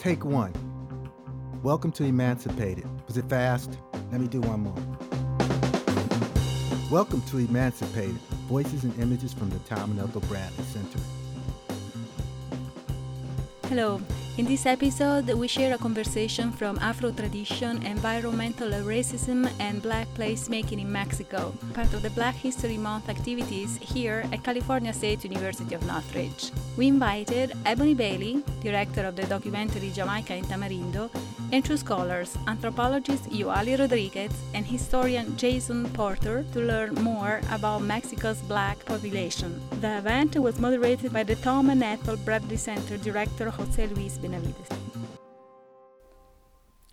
Take one. Welcome to Emancipated. Was it fast? Let me do one more. Welcome to Emancipated Voices and Images from the Tom and Ethel Bradley Center. Hello. In this episode, we share a conversation from Afro tradition, environmental racism, and Black placemaking in Mexico, part of the Black History Month activities here at California State University of Northridge. We invited Ebony Bailey, director of the documentary Jamaica in Tamarindo, and two scholars, anthropologist Yoali Rodriguez and historian Jason Porter, to learn more about Mexico's black population. The event was moderated by the Tom and Ethel Bradley Center director Jose Luis Benavides.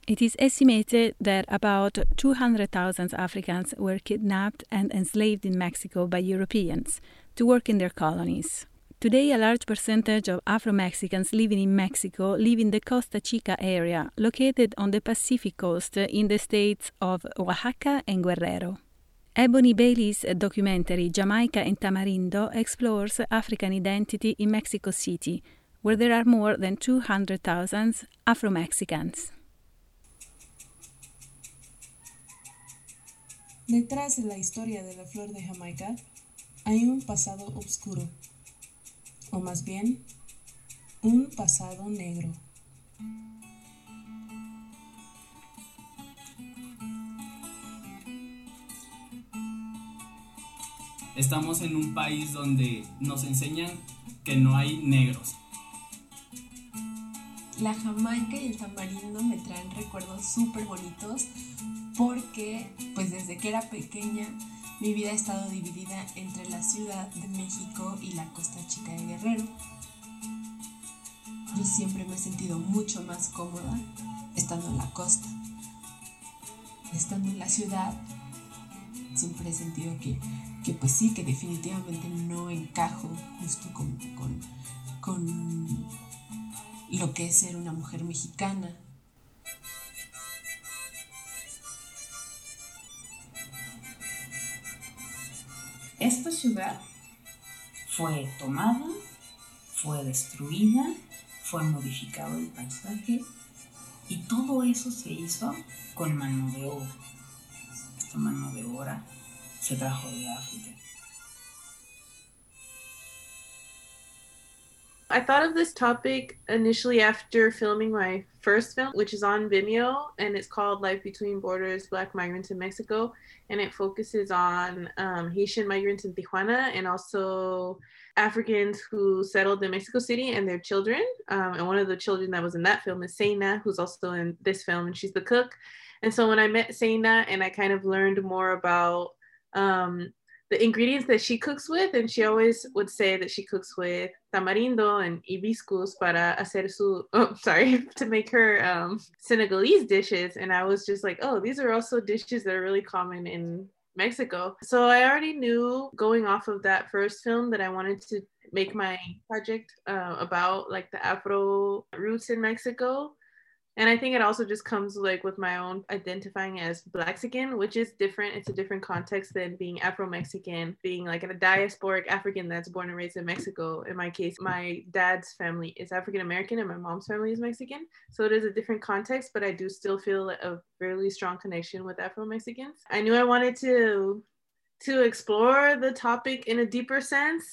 It is estimated that about 200,000 Africans were kidnapped and enslaved in Mexico by Europeans to work in their colonies. Today, a large percentage of Afro Mexicans living in Mexico live in the Costa Chica area, located on the Pacific coast in the states of Oaxaca and Guerrero. Ebony Bailey's documentary Jamaica in Tamarindo explores African identity in Mexico City, where there are more than 200,000 Afro Mexicans. Detrás de la historia de la flor de Jamaica hay un pasado oscuro o más bien un pasado negro. Estamos en un país donde nos enseñan que no hay negros. La Jamaica y el tamarindo me traen recuerdos súper bonitos porque pues desde que era pequeña mi vida ha estado dividida entre la Ciudad de México y la Costa Chica de Guerrero. Yo siempre me he sentido mucho más cómoda estando en la costa. Estando en la ciudad, siempre he sentido que, que pues sí, que definitivamente no encajo justo con, con, con lo que es ser una mujer mexicana, ciudad fue tomada, fue destruida, fue modificado el paisaje y todo eso se hizo con mano de obra. Esta mano de obra se trajo de África. I thought of this topic initially after filming my first film, which is on Vimeo, and it's called Life Between Borders Black Migrants in Mexico. And it focuses on um, Haitian migrants in Tijuana and also Africans who settled in Mexico City and their children. Um, and one of the children that was in that film is Seina, who's also in this film, and she's the cook. And so when I met Seina and I kind of learned more about um, the ingredients that she cooks with, and she always would say that she cooks with tamarindo and hibiscus para hacer su, oh, sorry, to make her um, Senegalese dishes. And I was just like, oh, these are also dishes that are really common in Mexico. So I already knew going off of that first film that I wanted to make my project uh, about like the Afro roots in Mexico and i think it also just comes like with my own identifying as Black blaxican which is different. It's a different context than being afro-mexican being like a diasporic african that's born and raised in mexico. In my case my dad's family is african american and my mom's family is mexican. So it is a different context but i do still feel a really strong connection with afro-mexicans. I knew i wanted to to explore the topic in a deeper sense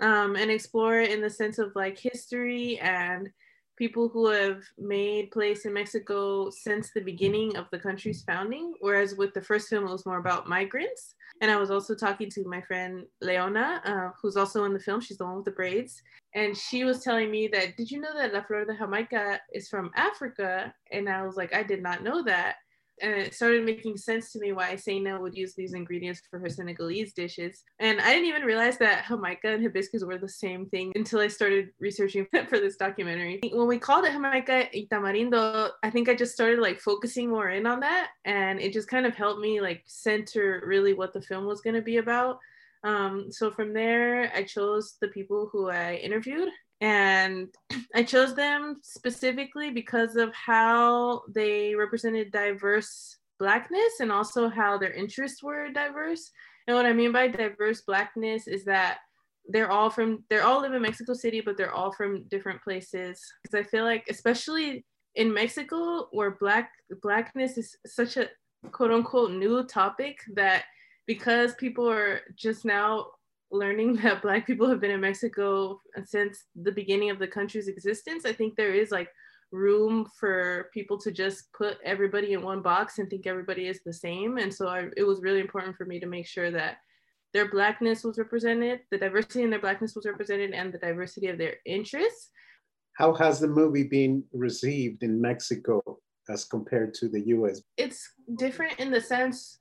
um, and explore it in the sense of like history and people who have made place in Mexico since the beginning of the country's founding. Whereas with the first film, it was more about migrants. And I was also talking to my friend Leona, uh, who's also in the film. She's the one with the braids. And she was telling me that, did you know that La Flor de Jamaica is from Africa? And I was like, I did not know that and it started making sense to me why Seina would use these ingredients for her Senegalese dishes. And I didn't even realize that Jamaica and hibiscus were the same thing until I started researching for this documentary. When we called it Jamaica y Tamarindo, I think I just started like focusing more in on that. And it just kind of helped me like center really what the film was going to be about. Um, so from there, I chose the people who I interviewed and I chose them specifically because of how they represented diverse blackness and also how their interests were diverse. And what I mean by diverse blackness is that they're all from they're all live in Mexico City, but they're all from different places. Because I feel like, especially in Mexico, where black blackness is such a quote unquote new topic that because people are just now learning that black people have been in Mexico since the beginning of the country's existence, I think there is like room for people to just put everybody in one box and think everybody is the same. And so I, it was really important for me to make sure that their blackness was represented, the diversity in their blackness was represented, and the diversity of their interests. How has the movie been received in Mexico as compared to the US? It's different in the sense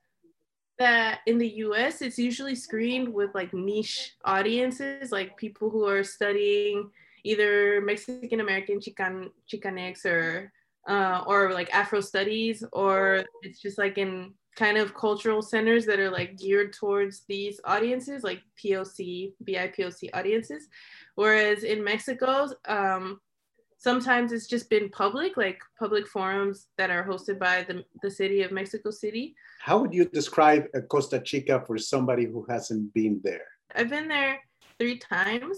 that in the US, it's usually screened with like niche audiences, like people who are studying either Mexican American Chican Chicanx or uh, or like Afro studies, or it's just like in kind of cultural centers that are like geared towards these audiences, like POC, BIPOC audiences. Whereas in Mexico, um, sometimes it's just been public, like public forums that are hosted by the, the city of Mexico City. How would you describe Costa Chica for somebody who hasn't been there? I've been there three times.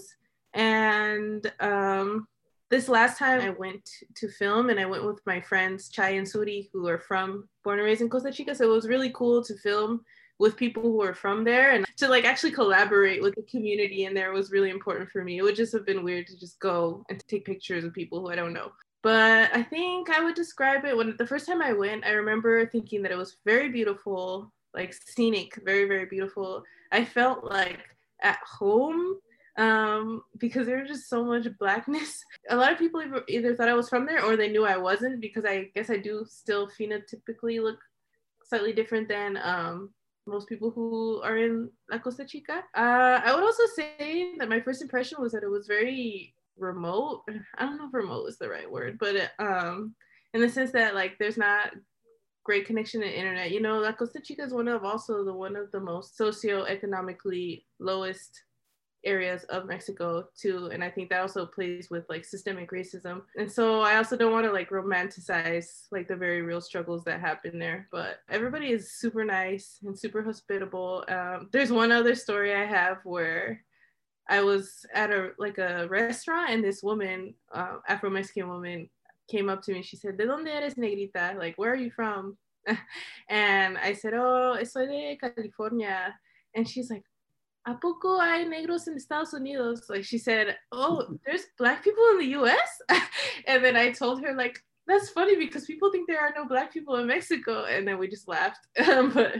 And um, this last time I went to film and I went with my friends Chai and Suri, who are from born and raised in Costa Chica. So it was really cool to film with people who are from there and to like actually collaborate with the community in there was really important for me. It would just have been weird to just go and take pictures of people who I don't know. But I think I would describe it when the first time I went, I remember thinking that it was very beautiful, like scenic, very, very beautiful. I felt like at home um, because there was just so much blackness. A lot of people either, thought I was from there or they knew I wasn't because I guess I do still phenotypically look slightly different than um, most people who are in La Costa Chica. Uh, I would also say that my first impression was that it was very remote. I don't know if remote is the right word, but um, in the sense that like there's not great connection to internet. You know, La Costa Chica is one of also the one of the most socioeconomically lowest areas of Mexico too. And I think that also plays with like systemic racism. And so I also don't want to like romanticize like the very real struggles that happen there. But everybody is super nice and super hospitable. Um, there's one other story I have where I was at a like a restaurant and this woman, uh, Afro Mexican woman, came up to me. She said, "De dónde eres, negrita? Like, where are you from?" and I said, "Oh, soy de California." And she's like, ¿a poco hay negros en Estados Unidos? Like she said, oh, there's black people in the US? and then I told her like, that's funny because people think there are no black people in Mexico. And then we just laughed. but,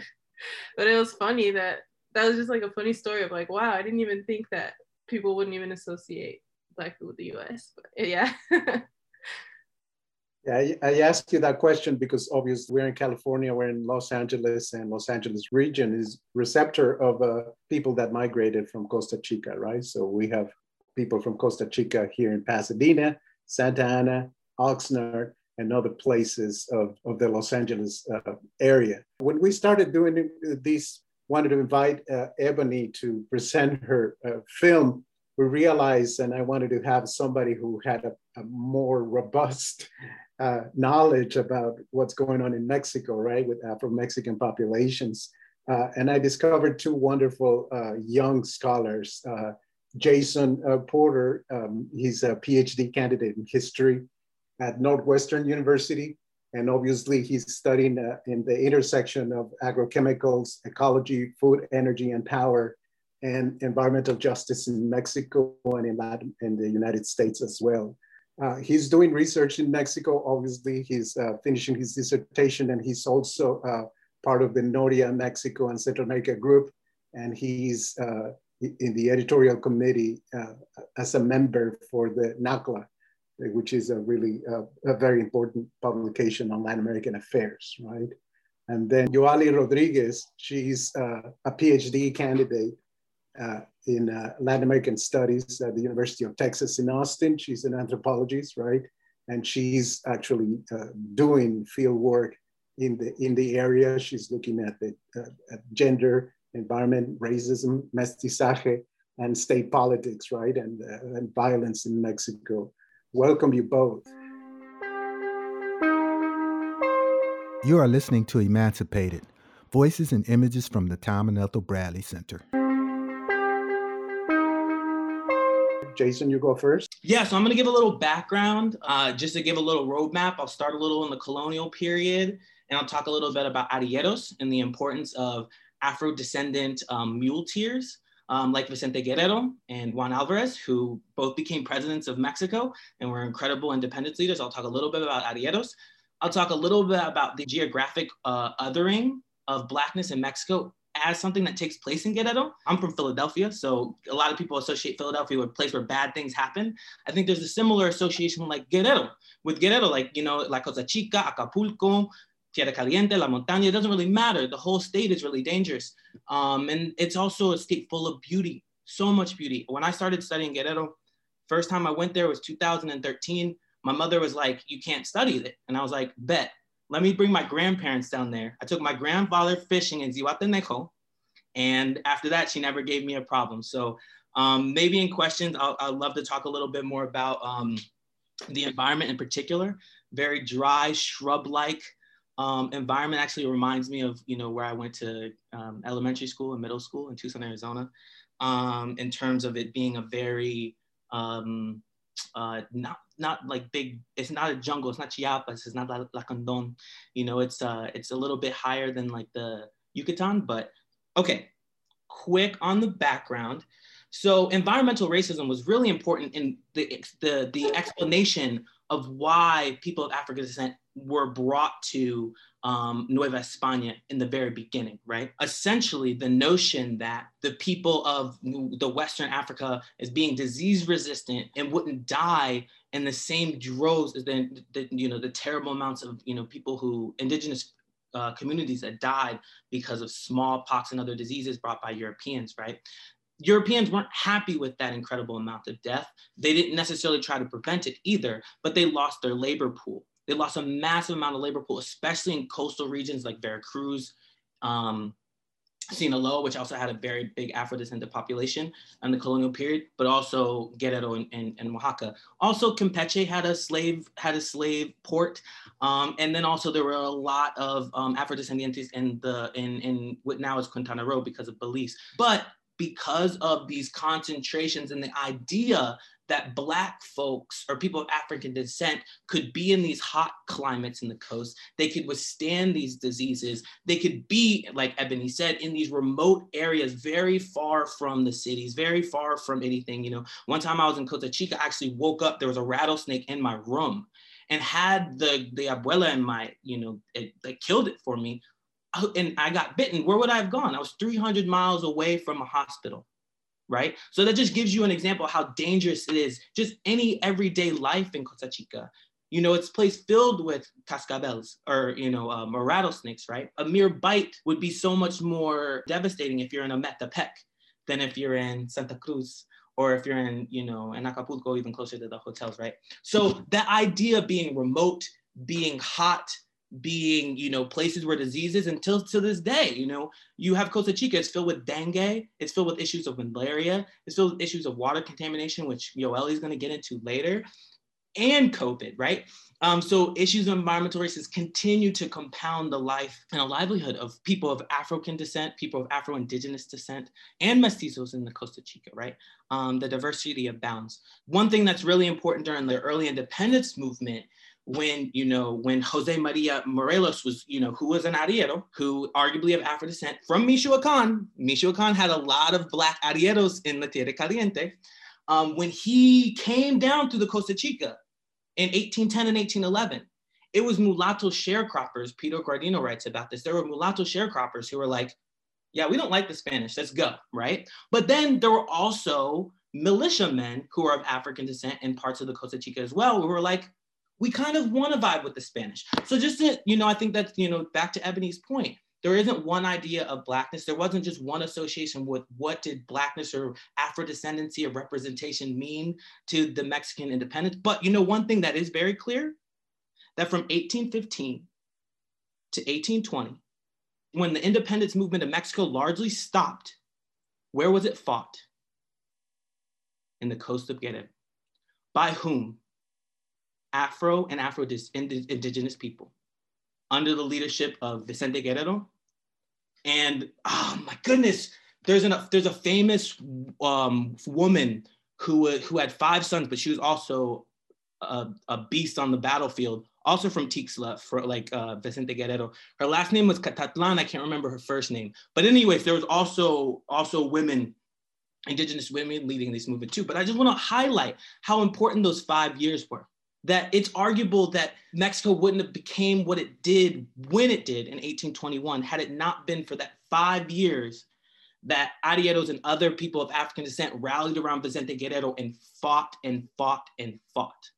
but it was funny that that was just like a funny story of like, wow, I didn't even think that people wouldn't even associate black people with the US. But yeah. I, I asked you that question because obviously we're in California, we're in Los Angeles, and Los Angeles region is receptor of uh, people that migrated from Costa Chica, right? So we have people from Costa Chica here in Pasadena, Santa Ana, Oxnard, and other places of, of the Los Angeles uh, area. When we started doing these, wanted to invite uh, Ebony to present her uh, film, we realized, and I wanted to have somebody who had a, a more robust uh, knowledge about what's going on in Mexico, right, with Afro-Mexican populations. Uh, and I discovered two wonderful uh, young scholars. Uh, Jason uh, Porter, um, he's a PhD candidate in history at Northwestern University. And obviously he's studying uh, in the intersection of agrochemicals, ecology, food, energy, and power, and environmental justice in Mexico and in, Latin, in the United States as well. Uh, he's doing research in Mexico. Obviously, he's uh, finishing his dissertation, and he's also uh, part of the Noria Mexico and Central America group. And he's uh, in the editorial committee uh, as a member for the NACLA, which is a really uh, a very important publication on Latin American affairs, right? And then Yoali Rodriguez, she's a PhD candidate in uh, Latin American studies at the University of Texas in Austin. She's an anthropologist, right? And she's actually uh, doing field work in the in the area. She's looking at the uh, at gender, environment, racism, mestizaje, and state politics, right? And, uh, and violence in Mexico. Welcome you both. You are listening to Emancipated Voices and Images from the Tom and Ethel Bradley Center. Jason, you go first. Yeah, so I'm going to give a little background, uh, just to give a little roadmap. I'll start a little in the colonial period, and I'll talk a little bit about arrieros and the importance of Afro descendant um, muleteers. Um, like Vicente Guerrero and Juan Alvarez, who both became presidents of Mexico and were incredible independence leaders. I'll talk a little bit about arrieros. I'll talk a little bit about the geographic uh, othering of Blackness in Mexico as something that takes place in Guerrero. I'm from Philadelphia, so a lot of people associate Philadelphia with a place where bad things happen. I think there's a similar association like Guerrero, with Guerrero, like, you know, La Costa Chica, Acapulco, Tierra Caliente, La Montaña, it doesn't really matter. The whole state is really dangerous. Um, and it's also a state full of beauty, so much beauty. When I started studying Guerrero, first time I went there was 2013. My mother was like, you can't study it. And I was like, bet let me bring my grandparents down there. I took my grandfather fishing in Zihuatanejo. And after that, she never gave me a problem. So um, maybe in questions, I'll, I'd love to talk a little bit more about um, the environment in particular. Very dry, shrub-like um, environment actually reminds me of, you know, where I went to um, elementary school and middle school in Tucson, Arizona, um, in terms of it being a very, um, uh, not not like big. It's not a jungle. It's not Chiapas. It's not La, Lacandon. You know, it's uh, it's a little bit higher than like the Yucatan. But okay, quick on the background. So environmental racism was really important in the the the explanation of why people of African descent were brought to um, Nueva España in the very beginning, right? Essentially, the notion that the people of the Western Africa is being disease resistant and wouldn't die in the same droves as the, the you know the terrible amounts of you know people who indigenous uh, communities that died because of smallpox and other diseases brought by Europeans, right? Europeans weren't happy with that incredible amount of death. They didn't necessarily try to prevent it either, but they lost their labor pool. They lost a massive amount of labor pool, especially in coastal regions like Veracruz, um, Sinaloa, which also had a very big Afro-descendant population in the colonial period, but also Guerrero and, and, and Oaxaca. Also, Campeche had a slave had a slave port, um, and then also there were a lot of um, Afro-descendants in the in in what now is Quintana Roo because of Belize. But because of these concentrations and the idea that Black folks or people of African descent could be in these hot climates in the coast. They could withstand these diseases. They could be, like Ebony said, in these remote areas, very far from the cities, very far from anything. You know, one time I was in Costa Chica, I actually woke up, there was a rattlesnake in my room. And had the the abuela in my, you know, it, it killed it for me, and I got bitten, where would I have gone? I was 300 miles away from a hospital right? So that just gives you an example of how dangerous it is. Just any everyday life in Costa Chica. You know, it's a place filled with cascabels or, you know, um, or rattlesnakes, right? A mere bite would be so much more devastating if you're in Ometepec than if you're in Santa Cruz or if you're in, you know, in Acapulco, even closer to the hotels, right? So that idea of being remote, being hot, being, you know, places where diseases until to this day, you know, you have Costa Chica, it's filled with dengue, it's filled with issues of malaria, it's filled with issues of water contamination, which Yoali is going to get into later, and COVID, right? Um, so issues of environmental racism continue to compound the life and a livelihood of people of African descent, people of Afro-Indigenous descent, and mestizos in the Costa Chica, right? Um, the diversity abounds. One thing that's really important during the early independence movement when you know when Jose Maria Morelos was you know who was an arriero who arguably of Afro descent from Michoacan. Michoacan had a lot of black arrieros in La Tierra Caliente. Um, when he came down to the Costa Chica in 1810 and 1811, it was mulatto sharecroppers. Peter Guardino writes about this. There were mulatto sharecroppers who were like, "Yeah, we don't like the Spanish. Let's go." Right. But then there were also militiamen who were of African descent in parts of the Costa Chica as well, who were like, we kind of want to vibe with the Spanish. So just to, you know, I think that's, you know, back to Ebony's point, there isn't one idea of blackness. There wasn't just one association with what did blackness or Afro-descendancy or representation mean to the Mexican independence. But you know, one thing that is very clear, that from 1815 to 1820, when the independence movement of Mexico largely stopped, where was it fought? In the coast of Guerrero. By whom? Afro and Afro indigenous people under the leadership of Vicente Guerrero. And oh my goodness, there's an there's a famous um, woman who, who had five sons, but she was also a, a beast on the battlefield, also from Tixtla, for like uh, Vicente Guerrero. Her last name was Catalan. I can't remember her first name. But anyways, there was also also women, indigenous women leading this movement too. But I just want to highlight how important those five years were. That it's arguable that Mexico wouldn't have became what it did when it did in 1821 had it not been for that five years that Arrieros and other people of African descent rallied around Vicente Guerrero and fought and fought and fought.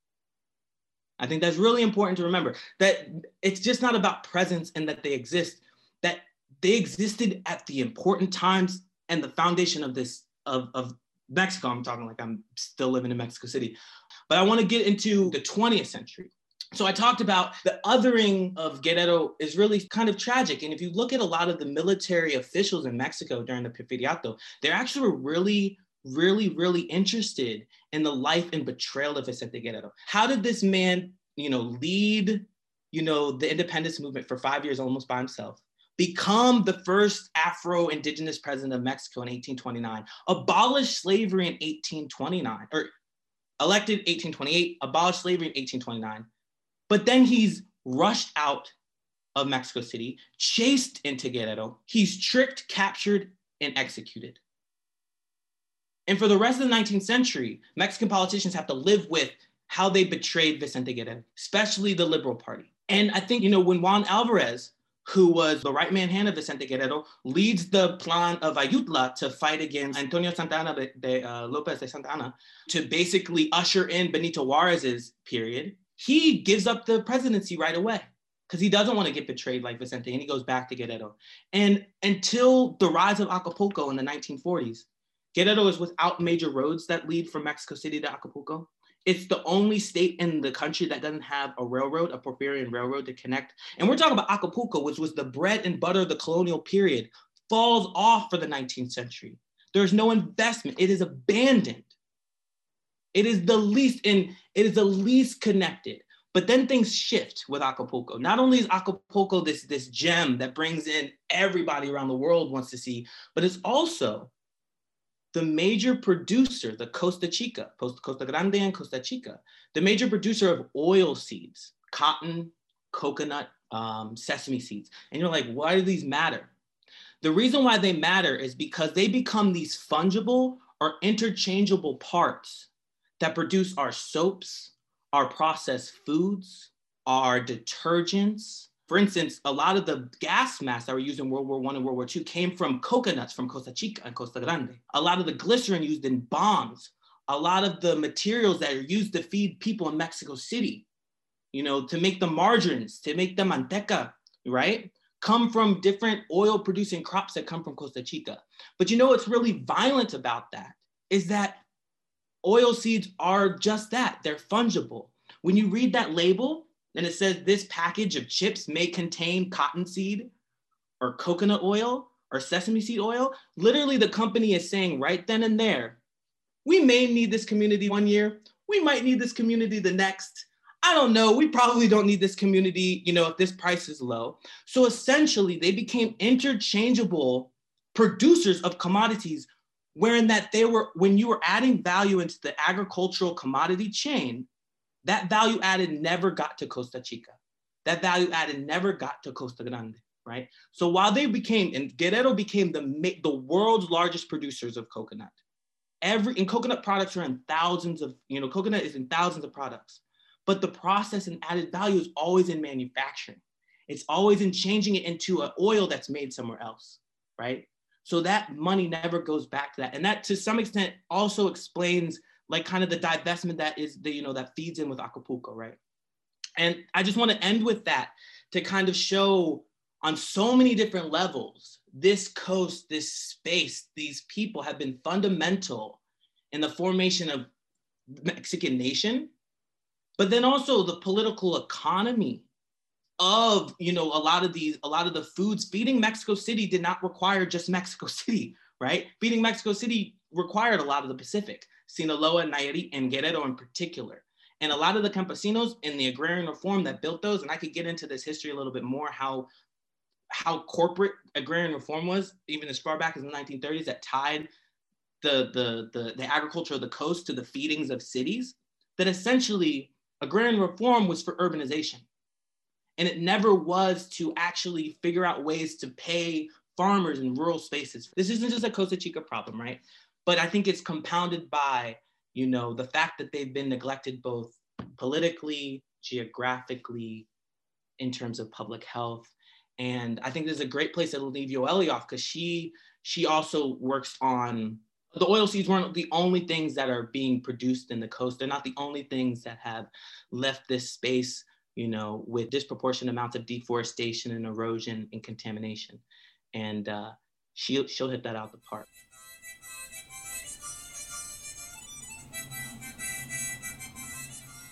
I think that's really important to remember that it's just not about presence and that they exist, that they existed at the important times and the foundation of this, of, of Mexico. I'm talking like I'm still living in Mexico City. But I want to get into the 20th century. So I talked about the othering of Guerrero is really kind of tragic. And if you look at a lot of the military officials in Mexico during the Porfiriato, they're actually really really, really interested in the life and betrayal of Vicente Guerrero. How did this man, you know, lead, you know, the independence movement for five years almost by himself? Become the first Afro indigenous president of Mexico in 1829, abolish slavery in 1829, or elected 1828, abolished slavery in 1829. But then he's rushed out of Mexico City, chased into Guerrero. He's tricked, captured, and executed. And for the rest of the 19th century, Mexican politicians have to live with how they betrayed Vicente Guerrero, especially the Liberal Party. And I think, you know, when Juan Alvarez, who was the right man hand of Vicente Guerrero, leads the plan of Ayutla to fight against Antonio Santa Anna de, de uh, Lopez de Santa Anna to basically usher in Benito Juarez's period, he gives up the presidency right away because he doesn't want to get betrayed like Vicente and he goes back to Guerrero. And until the rise of Acapulco in the 1940s, Guerrero is without major roads that lead from Mexico City to Acapulco. It's the only state in the country that doesn't have a railroad, a Porfirian railroad to connect. And we're talking about Acapulco, which was the bread and butter of the colonial period, falls off for the 19th century. There's no investment. It is abandoned. It is the least in it is the least connected. But then things shift with Acapulco. Not only is Acapulco this, this gem that brings in everybody around the world wants to see, but it's also the major producer, the Costa Chica, Costa Grande and Costa Chica, the major producer of oil seeds, cotton, coconut, um, sesame seeds. And you're like, why do these matter? The reason why they matter is because they become these fungible or interchangeable parts that produce our soaps, our processed foods, our detergents, for instance, a lot of the gas masks that were used in World War One and World War II came from coconuts from Costa Chica and Costa Grande. A lot of the glycerin used in bombs, a lot of the materials that are used to feed people in Mexico City, you know, to make the margarines, to make the manteca, right? Come from different oil producing crops that come from Costa Chica. But you know what's really violent about that is that oil seeds are just that, they're fungible. When you read that label, and it says this package of chips may contain cottonseed or coconut oil or sesame seed oil. Literally, the company is saying right then and there, we may need this community one year, we might need this community the next. I don't know. We probably don't need this community, you know, if this price is low. So essentially, they became interchangeable producers of commodities, wherein that they were, when you were adding value into the agricultural commodity chain, that value added never got to Costa Chica. That value added never got to Costa Grande, right? So while they became, and Guerrero became the, the world's largest producers of coconut. Every, and coconut products are in thousands of, you know, coconut is in thousands of products. But the process and added value is always in manufacturing. It's always in changing it into an oil that's made somewhere else, right? So that money never goes back to that. And that to some extent also explains like kind of the divestment that is the you know that feeds in with Acapulco, right? And I just want to end with that to kind of show on so many different levels this coast, this space, these people have been fundamental in the formation of Mexican nation, but then also the political economy of you know a lot of these a lot of the foods feeding Mexico City did not require just Mexico City, right? Feeding Mexico City required a lot of the Pacific. Sinaloa, Nayarit, and Guerrero in particular. And a lot of the campesinos in the agrarian reform that built those, and I could get into this history a little bit more, how how corporate agrarian reform was, even as far back as the 1930s, that tied the, the, the, the agriculture of the coast to the feedings of cities, that essentially agrarian reform was for urbanization. And it never was to actually figure out ways to pay farmers in rural spaces. This isn't just a Costa Chica problem, right? But I think it's compounded by, you know, the fact that they've been neglected both politically, geographically, in terms of public health. And I think there's a great place to leave Yoali off because she she also works on the oil seeds weren't the only things that are being produced in the coast. They're not the only things that have left this space, you know, with disproportionate amounts of deforestation and erosion and contamination. And uh, she'll, she'll hit that out the park.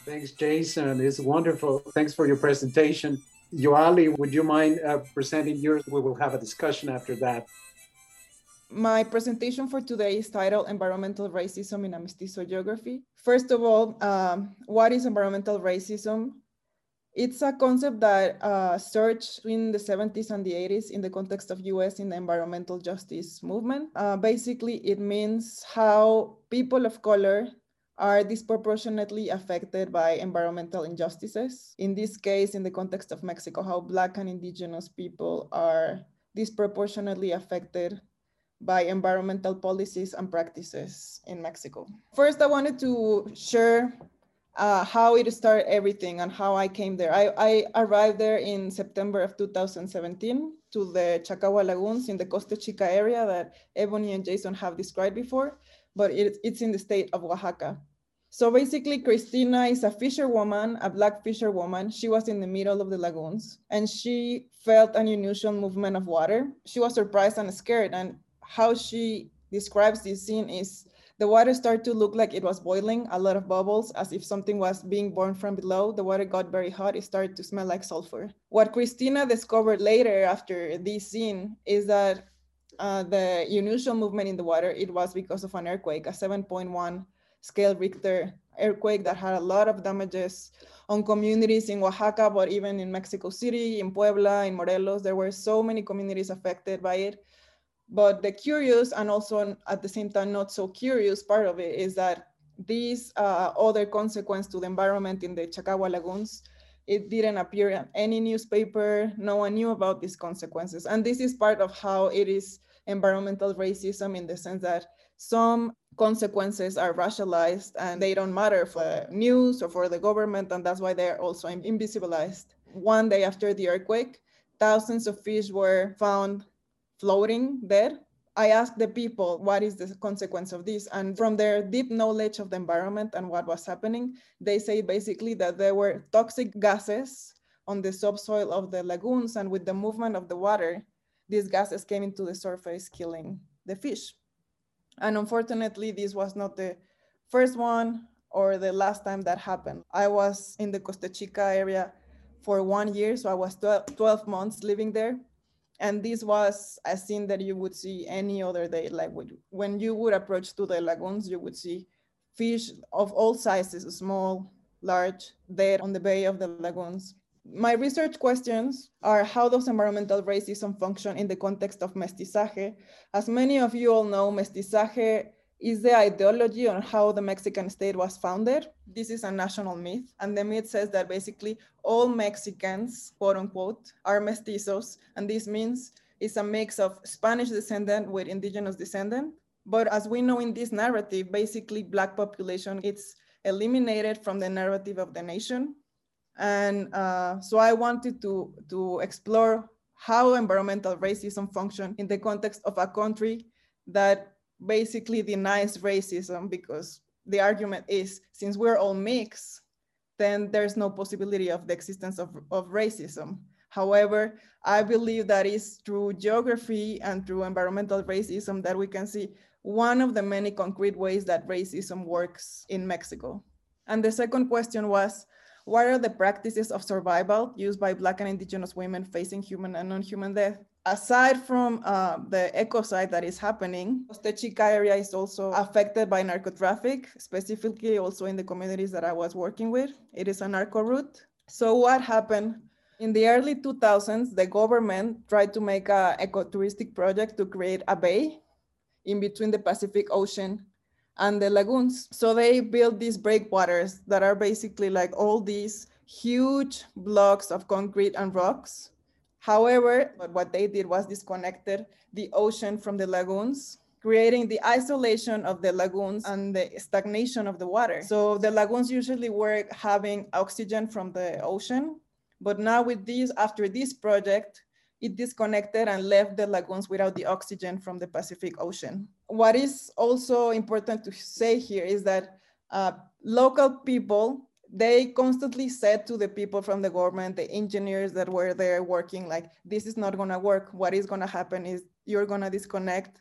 Thanks, Jason. It's wonderful. Thanks for your presentation. Yoali, would you mind uh, presenting yours? We will have a discussion after that. My presentation for today is titled Environmental Racism in a Mestizo Geography. First of all, um, what is environmental racism? It's a concept that uh, surged in the 70s and the 80s in the context of US in the environmental justice movement. Uh, basically, it means how people of color are disproportionately affected by environmental injustices. In this case, in the context of Mexico, how Black and Indigenous people are disproportionately affected by environmental policies and practices in Mexico. First, I wanted to share uh, how it started everything and how I came there. I, I, arrived there in September of 2017 to the Chacahua Lagoons in the Costa Chica area that Ebony and Jason have described before, but it, it's in the state of Oaxaca. So basically, Cristina is a fisherwoman, a black fisherwoman. She was in the middle of the lagoons and she felt an unusual movement of water. She was surprised and scared, and how she describes this scene is the water started to look like it was boiling, a lot of bubbles, as if something was being born from below. The water got very hot. It started to smell like sulfur. What Cristina discovered later after this scene is that uh, the unusual movement in the water, it was because of an earthquake, a 7.1 scale Richter earthquake that had a lot of damages on communities in Oaxaca, but even in Mexico City, in Puebla, in Morelos, there were so many communities affected by it but the curious and also at the same time not so curious part of it is that these uh, other consequence to the environment in the Chacahua lagoons, it didn't appear in any newspaper. No one knew about these consequences. And this is part of how it is environmental racism in the sense that some consequences are racialized and they don't matter for the news or for the government. And that's why they're also invisibilized. One day after the earthquake, thousands of fish were found floating there. I asked the people, what is the consequence of this? And from their deep knowledge of the environment and what was happening, they say basically that there were toxic gases on the subsoil of the lagoons. And with the movement of the water, these gases came into the surface, killing the fish. And unfortunately, this was not the first one or the last time that happened. I was in the Costa Chica area for one year, so I was 12, 12 months living there and this was a scene that you would see any other day like when you would approach to the lagoons you would see fish of all sizes small large dead on the bay of the lagoons my research questions are how does environmental racism function in the context of mestizaje as many of you all know mestizaje is the ideology on how the Mexican state was founded. This is a national myth. And the myth says that basically all Mexicans, quote unquote, are mestizos. And this means it's a mix of Spanish descendant with indigenous descendant. But as we know in this narrative, basically black population, it's eliminated from the narrative of the nation. And uh, so I wanted to, to explore how environmental racism function in the context of a country that basically denies racism because the argument is since we're all mixed, then there's no possibility of the existence of, of racism. However, I believe that is through geography and through environmental racism that we can see one of the many concrete ways that racism works in Mexico. And the second question was, what are the practices of survival used by Black and Indigenous women facing human and non-human death? aside from uh, the ecocide that is happening, the Chica area is also affected by narco traffic, specifically also in the communities that I was working with. It is a narco route. So what happened? In the early 2000s, the government tried to make a ecotouristic project to create a bay in between the Pacific Ocean and the lagoons. So they built these breakwaters that are basically like all these huge blocks of concrete and rocks. However, what they did was disconnected the ocean from the lagoons creating the isolation of the lagoons and the stagnation of the water. So the lagoons usually were having oxygen from the ocean, but now with this, after this project, it disconnected and left the lagoons without the oxygen from the Pacific Ocean. What is also important to say here is that uh, local people they constantly said to the people from the government, the engineers that were there working, like, this is not gonna work. What is gonna happen is you're gonna disconnect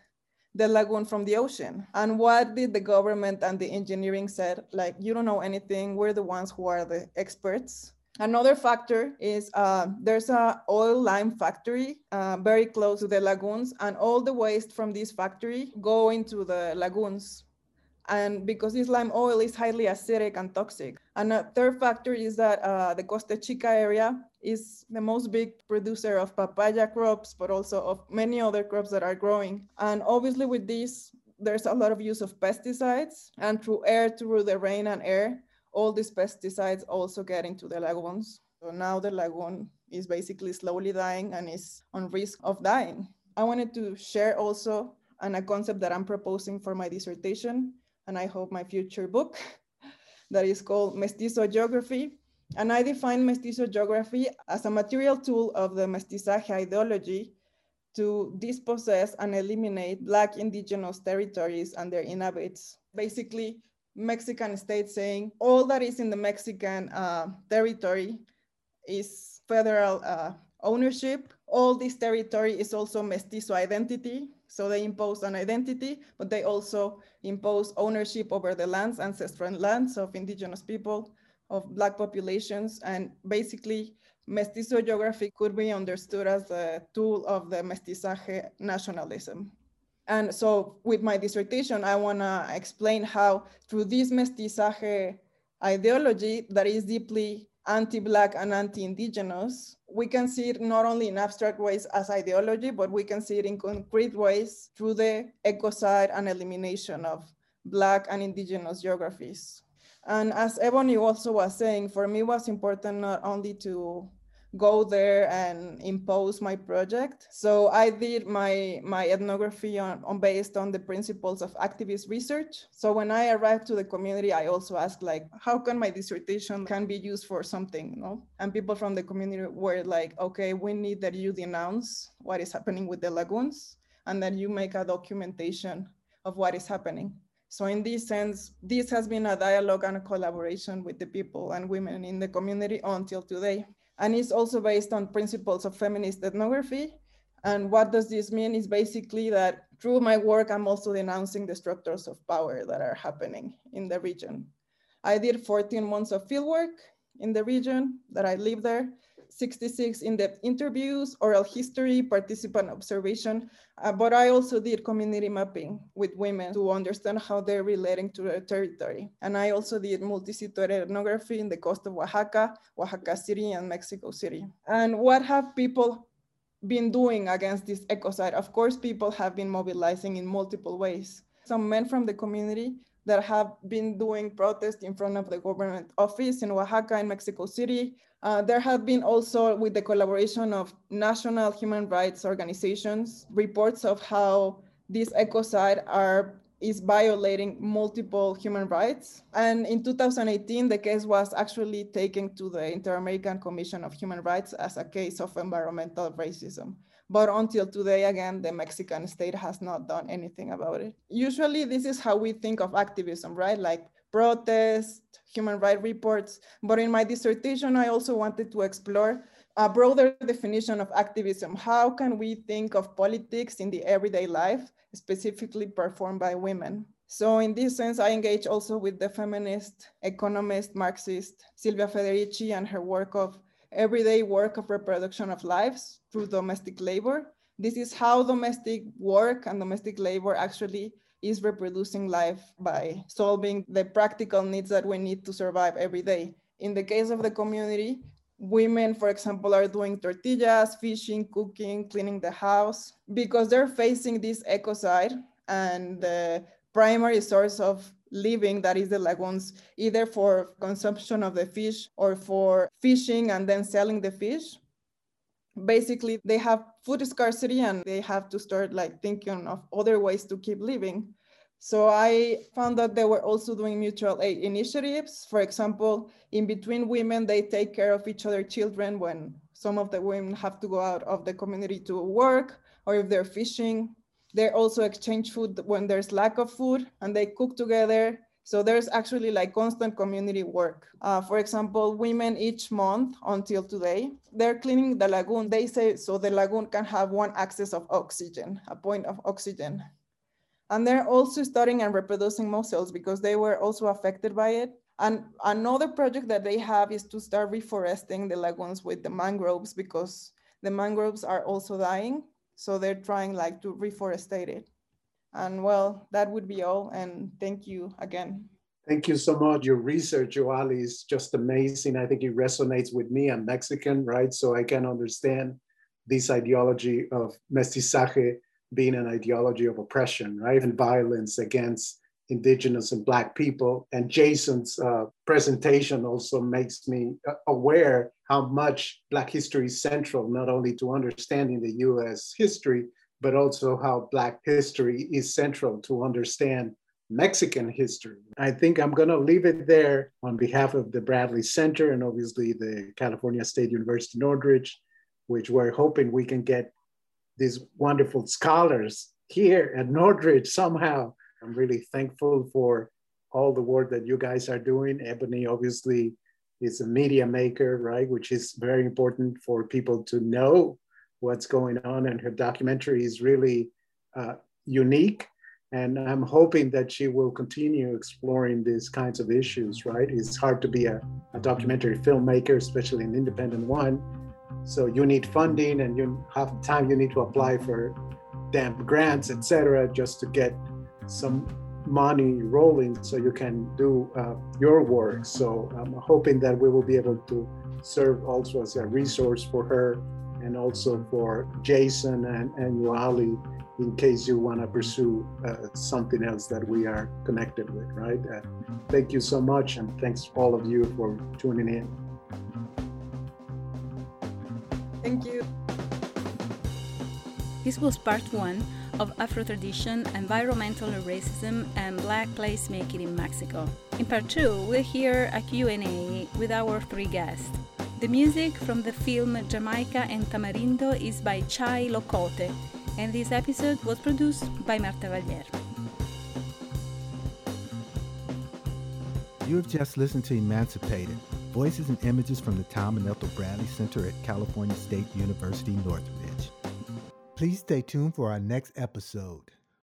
the lagoon from the ocean. And what did the government and the engineering said? Like, you don't know anything. We're the ones who are the experts. Another factor is uh, there's a oil lime factory uh, very close to the lagoons, and all the waste from this factory go into the lagoons. And because this lime oil is highly acidic and toxic. And a third factor is that uh, the Costa Chica area is the most big producer of papaya crops, but also of many other crops that are growing. And obviously with this, there's a lot of use of pesticides and through air, through the rain and air, all these pesticides also get into the lagoons. So now the lagoon is basically slowly dying and is on risk of dying. I wanted to share also and a concept that I'm proposing for my dissertation, and I hope my future book, that is called Mestizo Geography. And I define Mestizo Geography as a material tool of the mestizaje ideology to dispossess and eliminate Black indigenous territories and their inhabitants. Basically, Mexican state saying all that is in the Mexican uh, territory is federal uh, ownership. All this territory is also mestizo identity. So they impose an identity, but they also impose ownership over the lands, ancestral lands of indigenous people, of Black populations. And basically, mestizo geography could be understood as a tool of the mestizaje nationalism. And so with my dissertation, I wanna explain how through this mestizaje ideology that is deeply anti-Black and anti-Indigenous, we can see it not only in abstract ways as ideology, but we can see it in concrete ways through the ecocide and elimination of Black and Indigenous geographies. And as Ebony also was saying, for me was important not only to go there and impose my project. So I did my, my ethnography on, on based on the principles of activist research. So when I arrived to the community, I also asked like, how can my dissertation can be used for something, know? And people from the community were like, okay, we need that you denounce what is happening with the lagoons and that you make a documentation of what is happening. So in this sense, this has been a dialogue and a collaboration with the people and women in the community until today and it's also based on principles of feminist ethnography. And what does this mean is basically that through my work, I'm also denouncing the structures of power that are happening in the region. I did 14 months of fieldwork in the region that I live there, 66 in-depth interviews, oral history, participant observation, uh, but I also did community mapping with women to understand how they're relating to their territory. And I also did multi-sectorial ethnography in the coast of Oaxaca, Oaxaca City, and Mexico City. And what have people been doing against this ecocide? Of course, people have been mobilizing in multiple ways. Some men from the community that have been doing protests in front of the government office in Oaxaca and Mexico City. Uh, there have been also, with the collaboration of national human rights organizations, reports of how this ecocide are is violating multiple human rights. And in 2018, the case was actually taken to the Inter-American Commission of Human Rights as a case of environmental racism. But until today, again, the Mexican state has not done anything about it. Usually, this is how we think of activism, right? Like protest, human rights reports. But in my dissertation, I also wanted to explore a broader definition of activism. How can we think of politics in the everyday life, specifically performed by women? So in this sense, I engage also with the feminist, economist, Marxist Silvia Federici and her work of everyday work of reproduction of lives through domestic labor. This is how domestic work and domestic labor actually is reproducing life by solving the practical needs that we need to survive every day. In the case of the community, women, for example, are doing tortillas, fishing, cooking, cleaning the house, because they're facing this ecocide and the primary source of living that is the lagoons, either for consumption of the fish or for fishing and then selling the fish. Basically, they have food scarcity and they have to start like thinking of other ways to keep living. So I found that they were also doing mutual aid initiatives. For example, in between women, they take care of each other children when some of the women have to go out of the community to work or if they're fishing. They also exchange food when there's lack of food and they cook together. So there's actually like constant community work. Uh, for example, women each month until today, they're cleaning the lagoon. They say so the lagoon can have one access of oxygen, a point of oxygen. And they're also studying and reproducing mussels because they were also affected by it. And another project that they have is to start reforesting the lagoons with the mangroves because the mangroves are also dying. So they're trying like to reforestate it. And well, that would be all. And thank you again. Thank you so much. Your research, Yoali, is just amazing. I think it resonates with me. I'm Mexican, right? So I can understand this ideology of mestizaje being an ideology of oppression, right? And violence against indigenous and black people. And Jason's uh, presentation also makes me uh, aware how much black history is central, not only to understanding the US history, but also how black history is central to understand Mexican history. I think I'm going to leave it there on behalf of the Bradley Center and obviously the California State University Northridge, which we're hoping we can get these wonderful scholars here at Northridge somehow. I'm really thankful for all the work that you guys are doing. Ebony obviously is a media maker, right? Which is very important for people to know what's going on. And her documentary is really uh, unique. And I'm hoping that she will continue exploring these kinds of issues, right? It's hard to be a, a documentary filmmaker, especially an independent one so you need funding and you half the time you need to apply for damn grants, etc., just to get some money rolling so you can do uh, your work. So I'm hoping that we will be able to serve also as a resource for her and also for Jason and, and Yoali in case you want to pursue uh, something else that we are connected with, right? Uh, thank you so much and thanks all of you for tuning in. Thank you. This was part one of Afro tradition, environmental racism, and black placemaking in Mexico. In part two, we'll hear a Q&A with our three guests. The music from the film Jamaica and Tamarindo is by Chai Locote, and this episode was produced by Marta Valier. You have just listened to Emancipated, voices and images from the Tom and Ethel Bradley Center at California State University Northridge. Please stay tuned for our next episode.